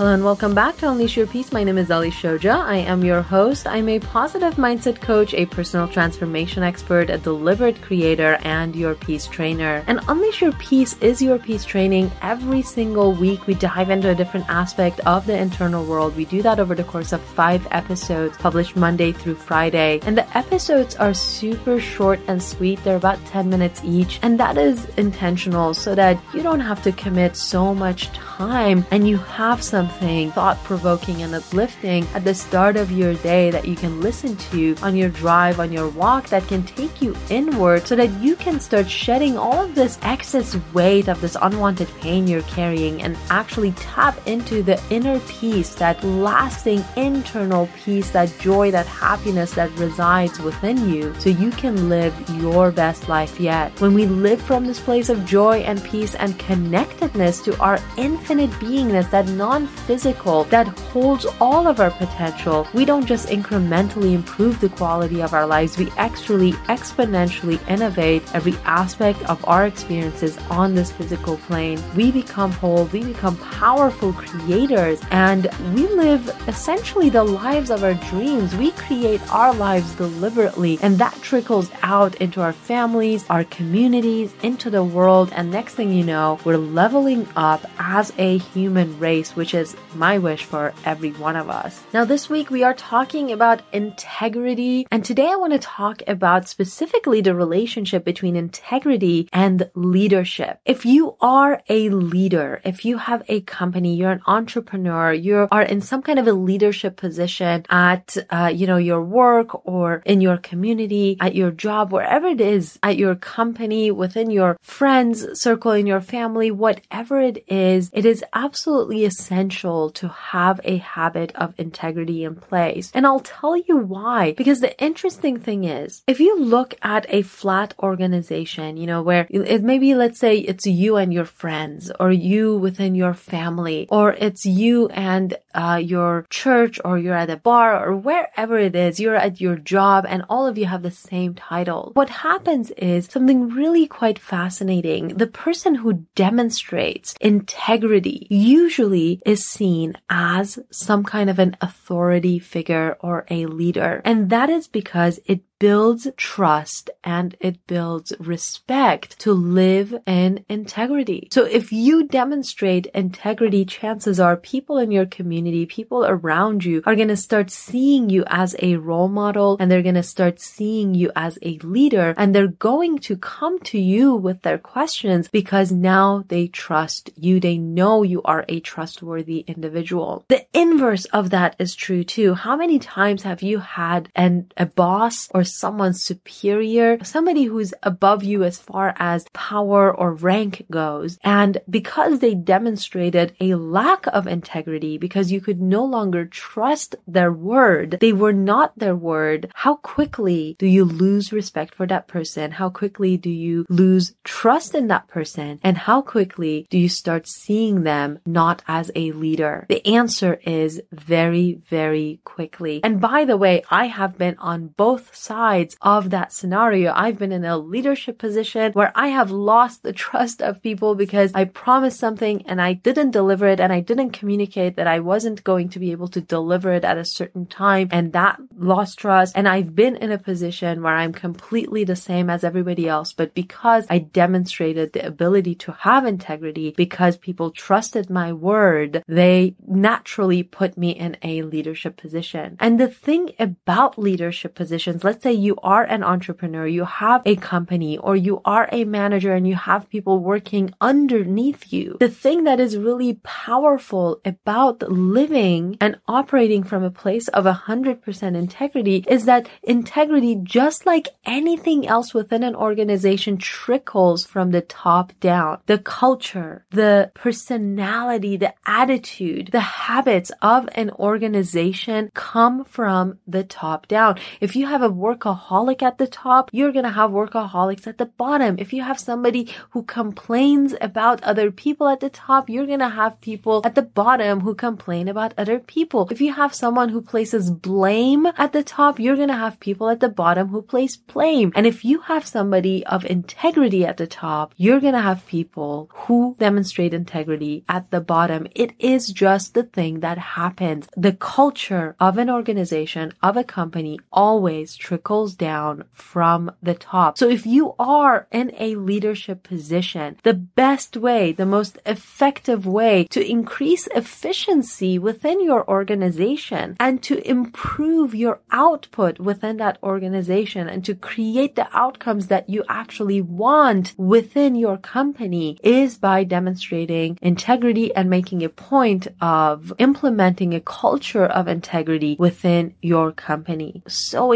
Hello and welcome back to Unleash Your Peace. My name is Ali Shoja. I am your host. I'm a positive mindset coach, a personal transformation expert, a deliberate creator, and your peace trainer. And Unleash Your Peace is your peace training. Every single week, we dive into a different aspect of the internal world. We do that over the course of five episodes, published Monday through Friday. And the episodes are super short and sweet. They're about 10 minutes each. And that is intentional so that you don't have to commit so much time and you have some something thought provoking and uplifting at the start of your day that you can listen to on your drive, on your walk, that can take you inward so that you can start shedding all of this excess weight of this unwanted pain you're carrying and actually tap into the inner peace, that lasting internal peace, that joy, that happiness that resides within you so you can live your best life yet. When we live from this place of joy and peace and connectedness to our infinite beingness, that non physical that holds all of our potential, we don't just incrementally improve the quality of our lives, we actually exponentially innovate every aspect of our experiences on this physical plane. We become whole, we become powerful creators, and we live essentially the lives of our dreams. We create our lives deliberately, and that trickles out into our families, our communities, into the world. And next thing you know, we're leveling up as a human race, which is my wish for every one of us. Now, this week we are talking about integrity, and today I want to talk about specifically the relationship between integrity and leadership. If you are a leader, if you have a company, you're an entrepreneur, you are in some kind of a leadership position at, uh, you know, your work or in your community, at your job, wherever it is, at your company, within your friends circle, in your family, whatever it is, it is absolutely essential essential to have a habit of integrity in place. And I'll tell you why. Because the interesting thing is, if you look at a flat organization, you know, where it maybe let's say it's you and your friends, or you within your family, or it's you and uh, your church, or you're at a bar, or wherever it is, you're at your job, and all of you have the same title. What happens is something really quite fascinating. The person who demonstrates integrity usually is seen as some kind of an authority figure or a leader. And that is because it builds trust and it builds respect to live in integrity. So if you demonstrate integrity, chances are people in your community, people around you are going to start seeing you as a role model and they're going to start seeing you as a leader and they're going to come to you with their questions because now they trust you. They know you are a trustworthy individual. The inverse of that is true too. How many times have you had an, a boss or someone superior, somebody who's above you as far as power or rank goes. And because they demonstrated a lack of integrity, because you could no longer trust their word, they were not their word, how quickly do you lose respect for that person? How quickly do you lose trust in that person? And how quickly do you start seeing them not as a leader? The answer is very, very quickly. And by the way, I have been on both sides sides of that scenario. I've been in a leadership position where I have lost the trust of people because I promised something and I didn't deliver it and I didn't communicate that I wasn't going to be able to deliver it at a certain time and that lost trust. And I've been in a position where I'm completely the same as everybody else, but because I demonstrated the ability to have integrity, because people trusted my word, they naturally put me in a leadership position. And the thing about leadership positions, let's say say you are an entrepreneur, you have a company, or you are a manager and you have people working underneath you, the thing that is really powerful about living and operating from a place of 100% integrity is that integrity, just like anything else within an organization, trickles from the top down. The culture, the personality, the attitude, the habits of an organization come from the top down. If you have a work workaholic at the top, you're going to have workaholics at the bottom. If you have somebody who complains about other people at the top, you're going to have people at the bottom who complain about other people. If you have someone who places blame at the top, you're going to have people at the bottom who place blame. And if you have somebody of integrity at the top, you're going to have people who demonstrate integrity at the bottom. It is just the thing that happens. The culture of an organization, of a company always trickles down from the top. So if you are in a leadership position, the best way, the most effective way to increase efficiency within your organization and to improve your output within that organization and to create the outcomes that you actually want within your company is by demonstrating integrity and making a point of implementing a culture of integrity within your company. So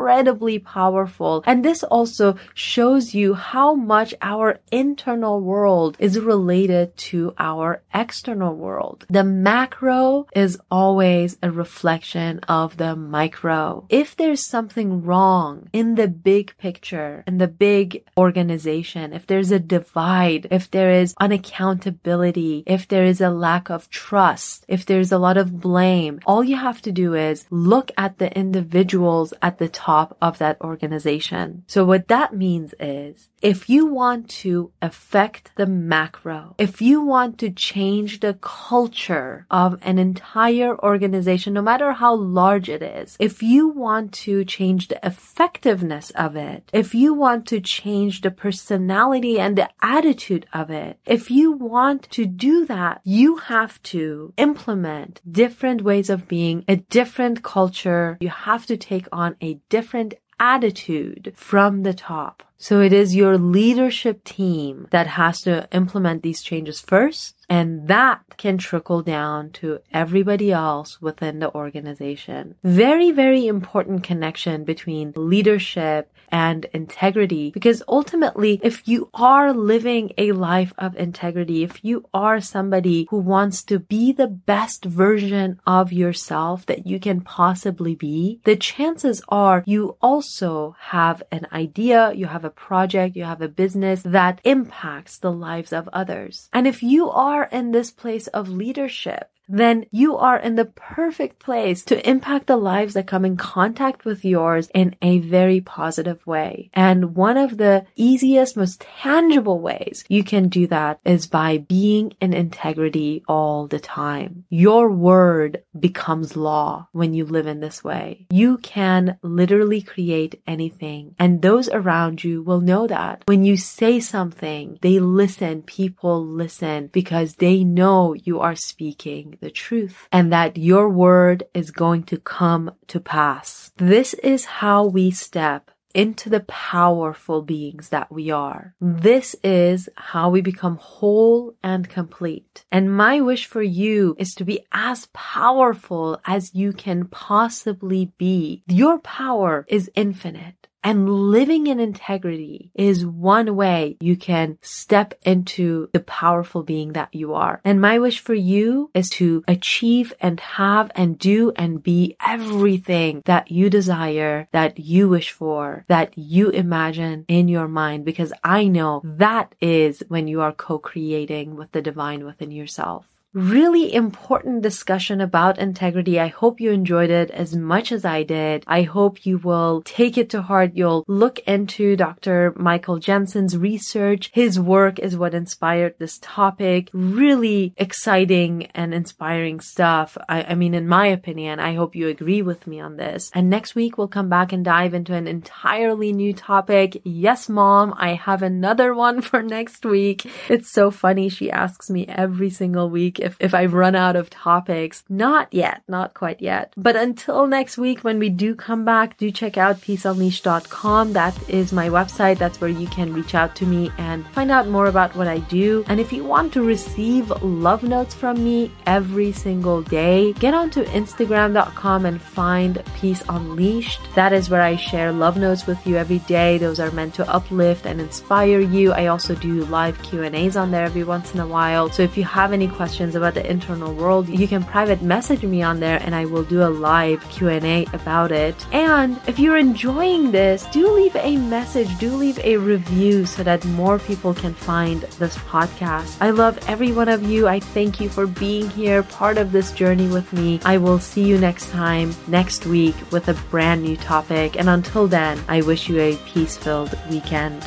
incredibly powerful. And this also shows you how much our internal world is related to our external world. The macro is always a reflection of the micro. If there's something wrong in the big picture, in the big organization, if there's a divide, if there is unaccountability, if there is a lack of trust, if there's a lot of blame, all you have to do is look at the individuals at the top of that organization. So what that means is if you want to affect the macro, if you want to change the culture of an entire organization, no matter how large it is, if you want to change the effectiveness of it, if you want to change the personality and the attitude of it, if you want to do that, you have to implement different ways of being, a different culture. You have to take on a different attitude from the top. So it is your leadership team that has to implement these changes first. And that can trickle down to everybody else within the organization. Very, very important connection between leadership and integrity. Because ultimately, if you are living a life of integrity, if you are somebody who wants to be the best version of yourself that you can possibly be, the chances are you also have an idea, you have a project, you have a business that impacts the lives of others. And if you are in this place of leadership, then you are in the perfect place to impact the lives that come in contact with yours in a very positive way. And one of the easiest, most tangible ways you can do that is by being in integrity all the time. Your word becomes law when you live in this way. You can literally create anything and those around you will know that. When you say something, they listen, people listen because they know you are speaking the truth and that your word is going to come to pass. This is how we step into the powerful beings that we are. This is how we become whole and complete. And my wish for you is to be as powerful as you can possibly be. Your power is infinite. And living in integrity is one way you can step into the powerful being that you are. And my wish for you is to achieve and have and do and be everything that you desire, that you wish for, that you imagine in your mind, because I know that is when you are co-creating with the divine within yourself really important discussion about integrity. I hope you enjoyed it as much as I did. I hope you will take it to heart. You'll look into Dr. Michael Jensen's research. His work is what inspired this topic. Really exciting and inspiring stuff. I, I mean, in my opinion, I hope you agree with me on this. And next week we'll come back and dive into an entirely new topic. Yes, mom, I have another one for next week. It's so funny. She asks me every single week if, if I've run out of topics. Not yet, not quite yet. But until next week, when we do come back, do check out peaceunleashed.com. That is my website. That's where you can reach out to me and find out more about what I do. And if you want to receive love notes from me every single day, get onto Instagram.com and find Peace Unleashed. That is where I share love notes with you every day. Those are meant to uplift and inspire you. I also do live Q&As on there every once in a while. So if you have any questions, questions about the internal world, you can private message me on there and I will do a live Q&A about it. And if you're enjoying this, do leave a message, do leave a review so that more people can find this podcast. I love every one of you. I thank you for being here, part of this journey with me. I will see you next time, next week with a brand new topic. And until then, I wish you a peace filled weekend.